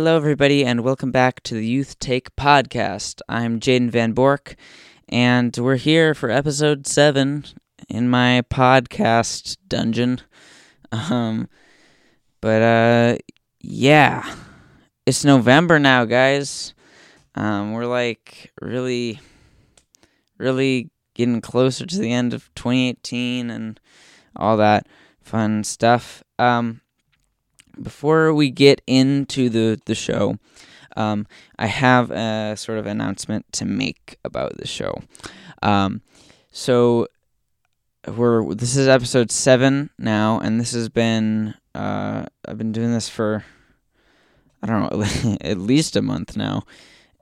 Hello, everybody, and welcome back to the Youth Take podcast. I'm Jaiden Van Bork, and we're here for episode seven in my podcast dungeon. Um, but uh, yeah, it's November now, guys. Um, we're like really, really getting closer to the end of 2018 and all that fun stuff. Um, before we get into the the show, um, I have a sort of announcement to make about the show. Um, so we're this is episode seven now, and this has been uh, I've been doing this for I don't know at least a month now,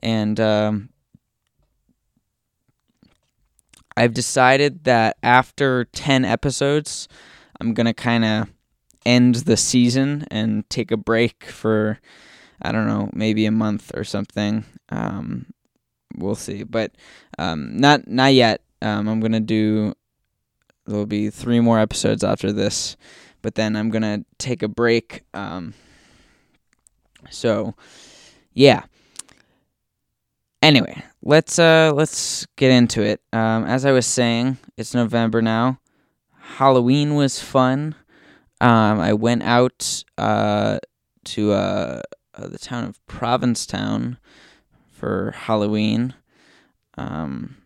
and um, I've decided that after ten episodes, I'm gonna kind of end the season and take a break for I don't know maybe a month or something. Um, we'll see, but um, not not yet. Um, I'm gonna do There'll be three more episodes after this, but then I'm gonna take a break. Um, so, yeah. Anyway, let's uh let's get into it. Um, as I was saying, it's November now. Halloween was fun. Um, I went out uh to uh, uh the town of Provincetown for Halloween. Um,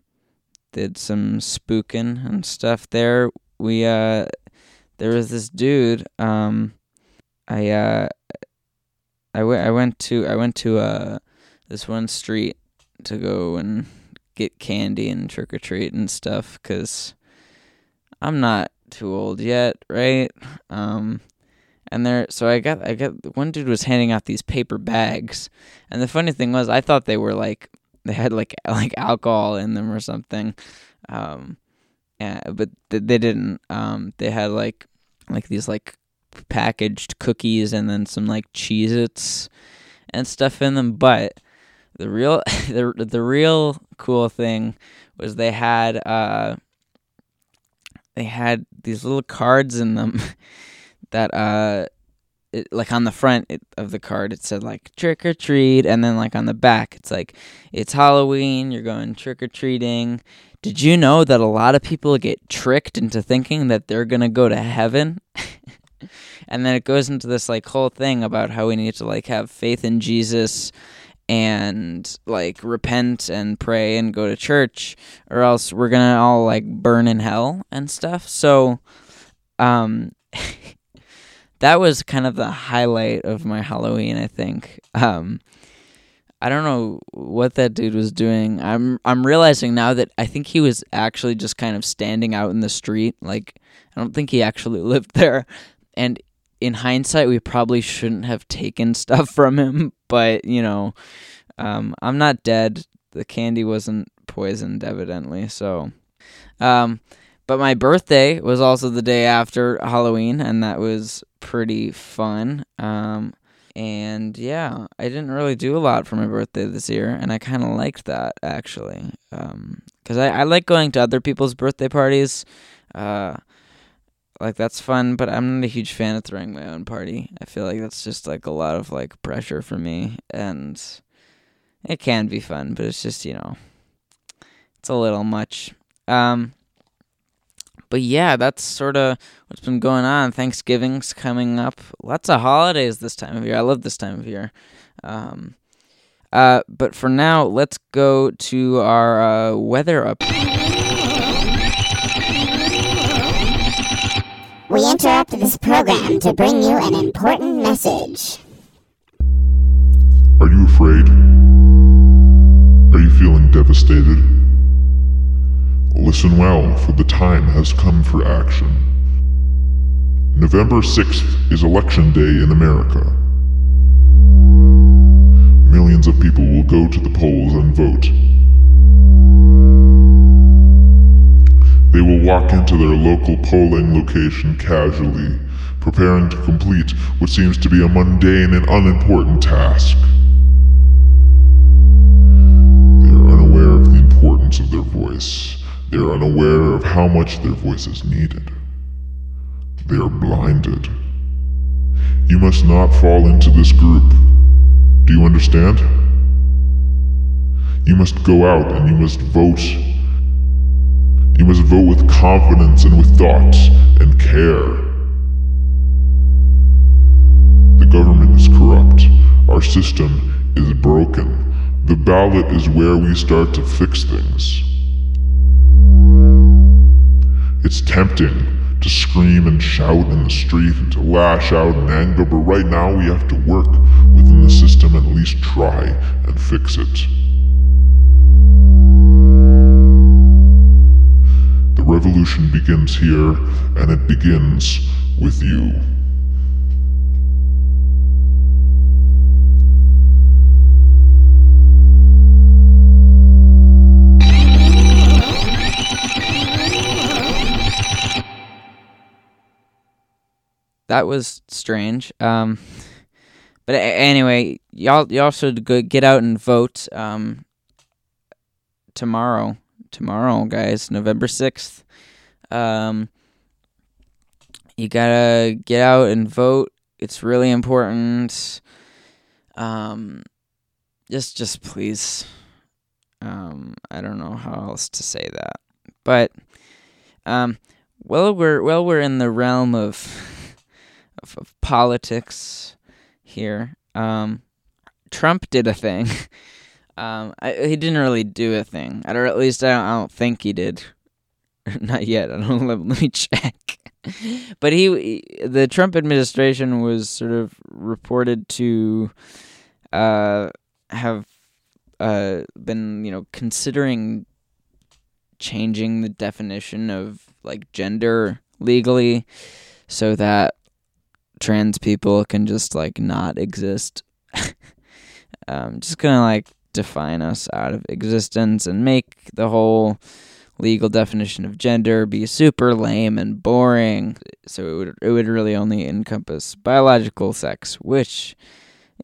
did some spooking and stuff there. We uh there was this dude um I uh I, w- I went to I went to uh this one street to go and get candy and trick or treat and stuff cuz I'm not too old yet, right? Um and there so I got I got one dude was handing out these paper bags. And the funny thing was I thought they were like they had like like alcohol in them or something. Um, yeah, but th- they didn't. Um, they had like like these like packaged cookies and then some like Cheez-Its and stuff in them. But the real the the real cool thing was they had uh they had these little cards in them that uh it, like on the front it, of the card it said like trick or treat and then like on the back it's like it's halloween you're going trick or treating did you know that a lot of people get tricked into thinking that they're going to go to heaven? And then it goes into this like whole thing about how we need to like have faith in jesus and like repent and pray and go to church or else we're gonna all like burn in hell and stuff so um that was kind of the highlight of my Halloween, I think. Um, I don't know what that dude was doing. I'm I'm realizing now that I think he was actually just kind of standing out in the street. Like I don't think he actually lived there. And in hindsight, we probably shouldn't have taken stuff from him. But you know, um, I'm not dead. The candy wasn't poisoned, evidently. So, um, but my birthday was also the day after Halloween, and that was pretty fun. Um, and yeah, I didn't really do a lot for my birthday this year, and I kind of liked that actually. Because um, I, I like going to other people's birthday parties. Uh, like that's fun, but I'm not a huge fan of throwing my own party. I feel like that's just like a lot of like pressure for me, and it can be fun, but it's just you know, it's a little much. Um, but yeah, that's sort of what's been going on. Thanksgiving's coming up. Lots of holidays this time of year. I love this time of year. Um, uh, but for now, let's go to our uh, weather update. We interrupt this program to bring you an important message. Are you afraid? Are you feeling devastated? Listen well, for the time has come for action. November 6th is Election Day in America. Millions of people will go to the polls and vote. They will walk into their local polling location casually, preparing to complete what seems to be a mundane and unimportant task. They are unaware of the importance of their voice they are unaware of how much their voice is needed. They are blinded. You must not fall into this group. Do you understand? You must go out and you must vote. You must vote with confidence and with thought and care. The government is corrupt. Our system is broken. The ballot is where we start to fix things. It's tempting to scream and shout in the street and to lash out in anger, but right now we have to work within the system and at least try and fix it. The revolution begins here, and it begins with you. that was strange. Um, but anyway, y'all y'all should get out and vote. Um, tomorrow, tomorrow, guys, November sixth. Um, you gotta get out and vote. It's really important. Um, just just please. Um, I don't know how else to say that, but um, well, we're well, we're in the realm of of, of politics here. Um, Trump did a thing. Um, I, he didn't really do a thing, or at least I don't, I don't think he did. Not yet. I don't. Let, let me check. but he, the Trump administration was sort of reported to uh, have uh, been, you know, considering changing the definition of like gender legally so that trans people can just like not exist. um, just gonna like define us out of existence and make the whole legal definition of gender be super lame and boring. So it would it would really only encompass biological sex, which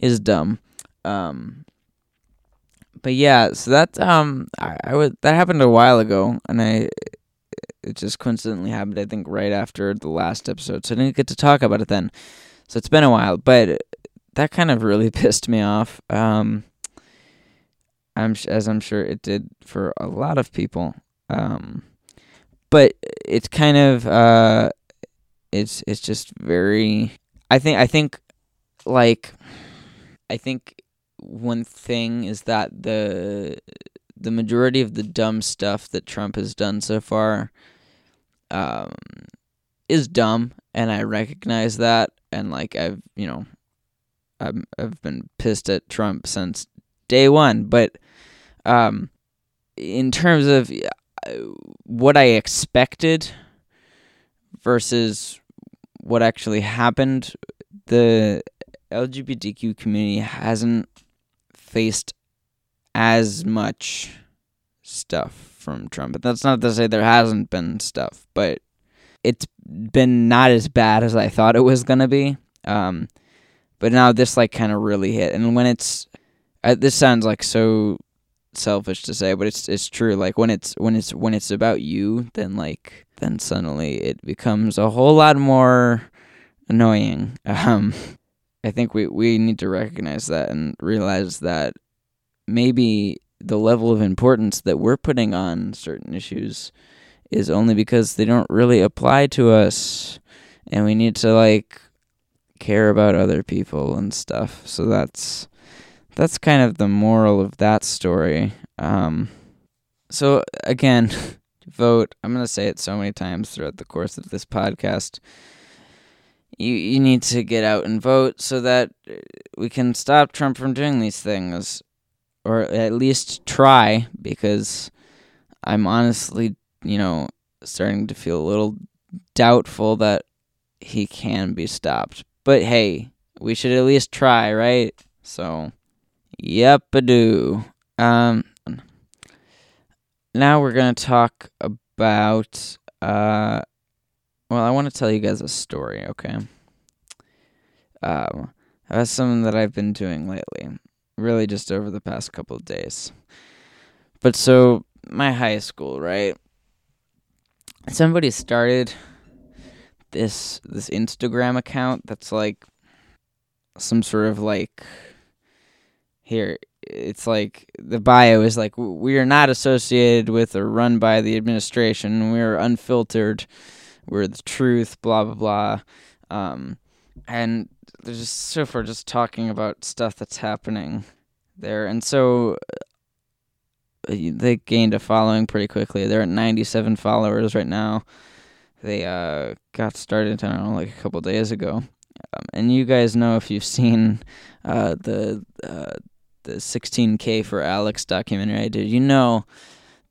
is dumb. Um, but yeah, so that um I, I would that happened a while ago, and I it just coincidentally happened I think right after the last episode, so I didn't get to talk about it then. So it's been a while, but that kind of really pissed me off. Um, I'm as I'm sure it did for a lot of people. Um, but it's kind of uh, it's it's just very. I think I think like I think one thing is that the the majority of the dumb stuff that Trump has done so far um, is dumb, and I recognize that and like I've you know I'm, I've been pissed at Trump since day one, but um, in terms of uh, what I expected versus what actually happened, the LGBTQ community hasn't faced as much stuff from Trump. But that's not to say there hasn't been stuff, but it's been not as bad as I thought it was gonna be. Um, but now this like kind of really hit, and when it's uh, this sounds like so selfish to say, but it's it's true. Like when it's when it's when it's about you, then like then suddenly it becomes a whole lot more annoying. Um, I think we we need to recognize that and realize that maybe the level of importance that we're putting on certain issues is only because they don't really apply to us and we need to like care about other people and stuff. So that's that's kind of the moral of that story. Um so again, vote. I'm going to say it so many times throughout the course of this podcast. You you need to get out and vote so that we can stop Trump from doing these things or at least try because I'm honestly you know, starting to feel a little doubtful that he can be stopped. But hey, we should at least try, right? So, yep, a do. Um, now we're gonna talk about. Uh, well, I want to tell you guys a story, okay? Um, that's something that I've been doing lately, really just over the past couple of days. But so my high school, right? somebody started this this Instagram account that's like some sort of like here it's like the bio is like we are not associated with or run by the administration. We're unfiltered. We're the truth. Blah blah blah. Um, and they're just so far just talking about stuff that's happening there, and so uh, they gained a following pretty quickly. They're at 97 followers right now. They uh, got started, I don't know, like a couple days ago. Um, and you guys know if you've seen uh, the uh, the 16K for Alex documentary I did, you know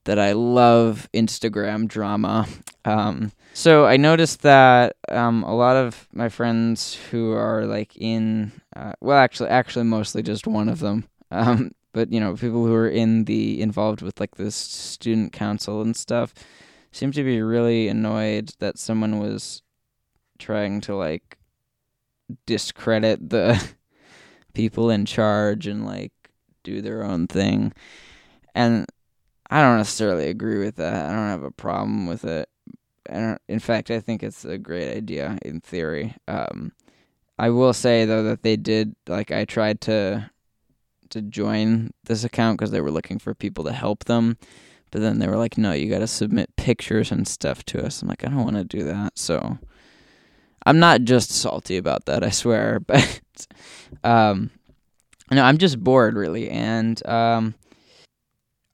that I love Instagram drama. Um, so I noticed that um, a lot of my friends who are like in, uh, well, actually, actually, mostly just one of them. Um, but you know, people who are in the involved with like this student council and stuff seem to be really annoyed that someone was trying to like discredit the people in charge and like do their own thing. And I don't necessarily agree with that. I don't have a problem with it. in fact, I think it's a great idea in theory. Um, I will say though that they did like I tried to to join this account because they were looking for people to help them, but then they were like, "No, you got to submit pictures and stuff to us." I'm like, I don't want to do that. So I'm not just salty about that, I swear, but um, no, I'm just bored really, and um,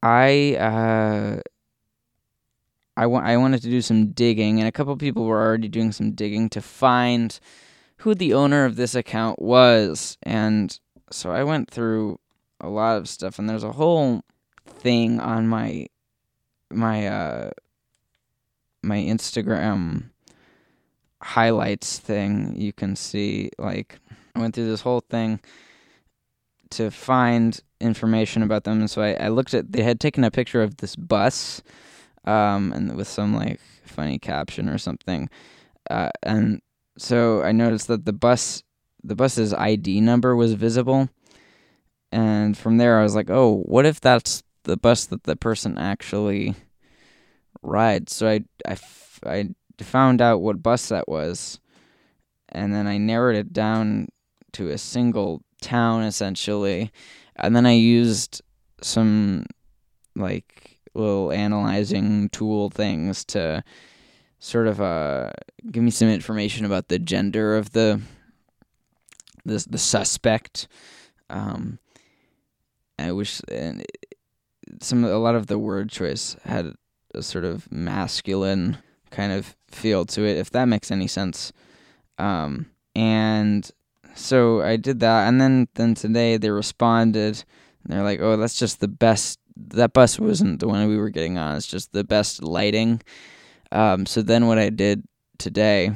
I uh, I want I wanted to do some digging, and a couple people were already doing some digging to find who the owner of this account was, and so I went through a lot of stuff, and there's a whole thing on my my uh my Instagram highlights thing. You can see like I went through this whole thing to find information about them. And so I, I looked at, they had taken a picture of this bus, um, and with some like funny caption or something. Uh, and so I noticed that the bus, the bus's ID number was visible. And from there, I was like, oh, what if that's the bus that the person actually rides? So I, I, I found out what bus that was. And then I narrowed it down to a single town essentially, and then I used some like little analyzing tool things to sort of uh give me some information about the gender of the the the suspect. Um, I wish and some a lot of the word choice had a sort of masculine kind of feel to it, if that makes any sense. Um, and so I did that, and then then today they responded. And they're like, "Oh, that's just the best. That bus wasn't the one we were getting on. It's just the best lighting." Um, so then what I did today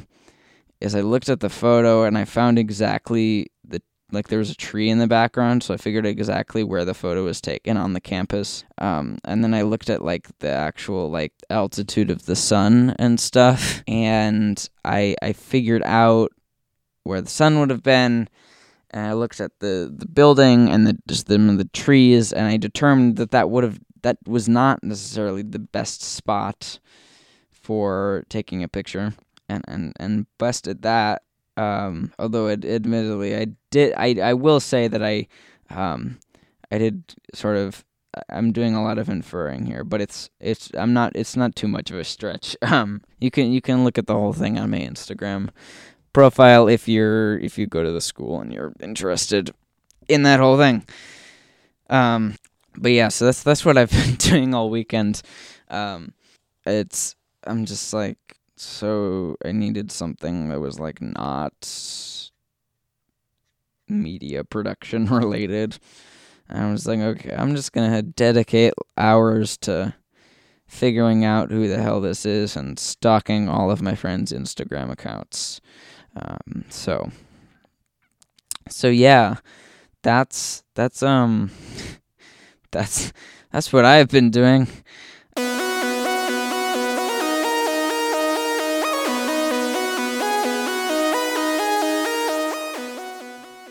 is I looked at the photo and I found exactly the like there was a tree in the background, so I figured exactly where the photo was taken on the campus. Um, and then I looked at like the actual like altitude of the sun and stuff, and I I figured out where the sun would have been. And I looked at the, the building and the just the, the trees, and I determined that that would have that was not necessarily the best spot for taking a picture, and and and busted that. Um, although it, admittedly, I did. I I will say that I um, I did sort of I'm doing a lot of inferring here, but it's it's I'm not it's not too much of a stretch. Um, you can you can look at the whole thing on my Instagram profile if you're if you go to the school and you're interested in that whole thing. Um, but yeah, so that's that's what I've been doing all weekend. Um, it's I'm just like so I needed something that was like not media production related. I was like, okay, I'm just gonna dedicate hours to figuring out who the hell this is and stalking all of my friends' Instagram accounts. Um, so, so yeah, that's that's um, that's that's what I've been doing.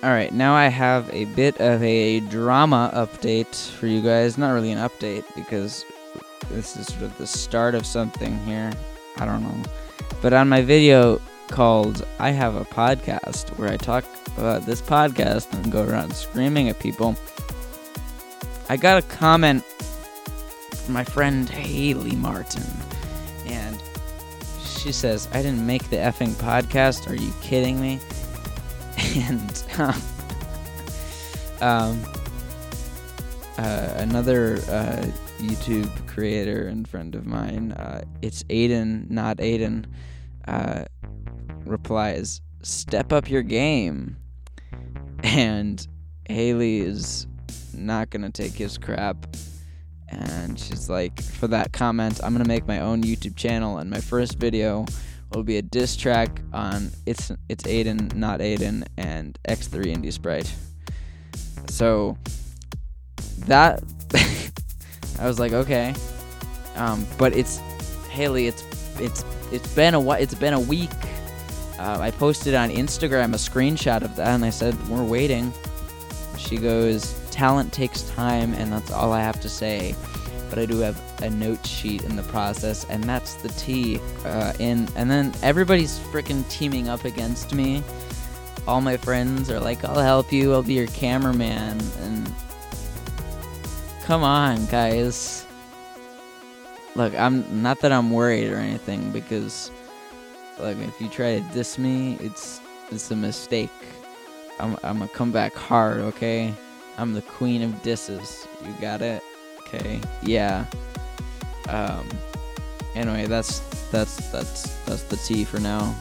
All right, now I have a bit of a drama update for you guys. Not really an update because this is sort of the start of something here. I don't know. But on my video called I Have a Podcast, where I talk about this podcast and go around screaming at people. I got a comment from my friend Haley Martin, and she says, I didn't make the effing podcast. Are you kidding me? And um, um, uh, another uh, YouTube creator and friend of mine, uh, it's Aiden, not Aiden, uh, replies, Step up your game. And Haley is not going to take his crap. And she's like, for that comment, I'm going to make my own YouTube channel. And my first video will be a diss track on It's, it's Aiden, not Aiden, and X3 Indie Sprite. So that I was like, okay, um, but it's Haley. It's it's it's been a it's been a week. Uh, I posted on Instagram a screenshot of that, and I said we're waiting. She goes, talent takes time, and that's all I have to say. But I do have a note sheet in the process, and that's the T. Uh, and then everybody's freaking teaming up against me. All my friends are like, "I'll help you. I'll be your cameraman," and come on, guys. Look, I'm not that I'm worried or anything because, look, if you try to diss me, it's it's a mistake. I'm I'm gonna come back hard, okay? I'm the queen of disses. You got it? Okay. Yeah. Um. Anyway, that's that's that's that's the T for now.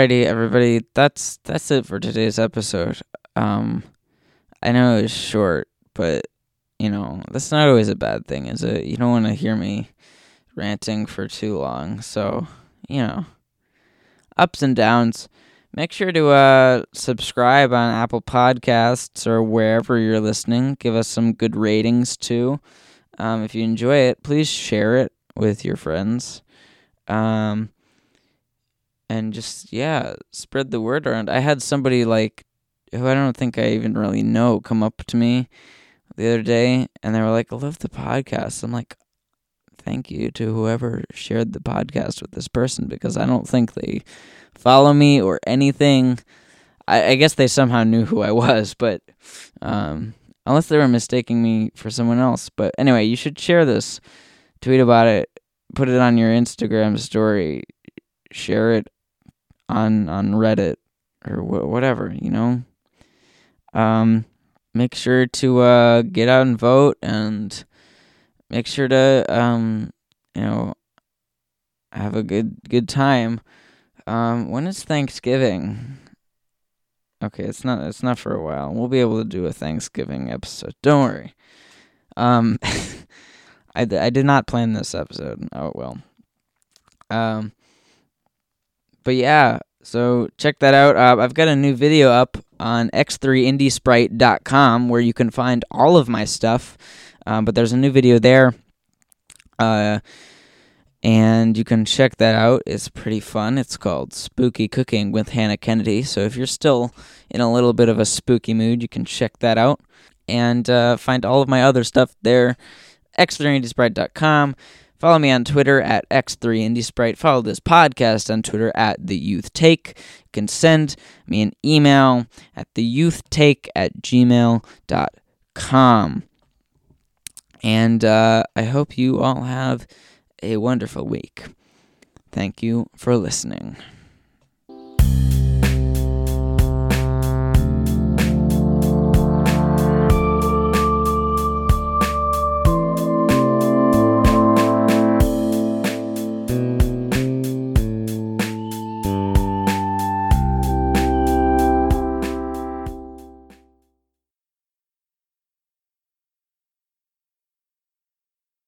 Alrighty, everybody. That's that's it for today's episode. Um, I know it was short, but you know that's not always a bad thing, is it? You don't want to hear me ranting for too long, so you know, ups and downs. Make sure to uh subscribe on Apple Podcasts or wherever you're listening. Give us some good ratings too. Um, if you enjoy it, please share it with your friends. Um and just yeah, spread the word around. I had somebody like who I don't think I even really know come up to me the other day and they were like, I love the podcast. I'm like, thank you to whoever shared the podcast with this person because I don't think they follow me or anything. I, I guess they somehow knew who I was, but um, unless they were mistaking me for someone else. But anyway, you should share this, tweet about it, put it on your Instagram story, share it on on Reddit or wh- whatever, you know. Um, make sure to uh get out and vote, and make sure to um, you know, have a good good time. Um, when is Thanksgiving? Okay, it's not it's not for a while. We'll be able to do a Thanksgiving episode. Don't worry. Um, I, I did not plan this episode. Oh well. Um, but yeah, so check that out. Uh, I've got a new video up on x3indiesprite.com where you can find all of my stuff. Um, but there's a new video there. Uh, and you can check that out. It's pretty fun. It's called Spooky Cooking with Hannah Kennedy. So if you're still in a little bit of a spooky mood, you can check that out and uh, find all of my other stuff there. x3indiesprite.com. Follow me on Twitter at x3indiesprite. Follow this podcast on Twitter at the Youth Take. You can send me an email at theyouth.take at gmail.com. And uh, I hope you all have a wonderful week. Thank you for listening.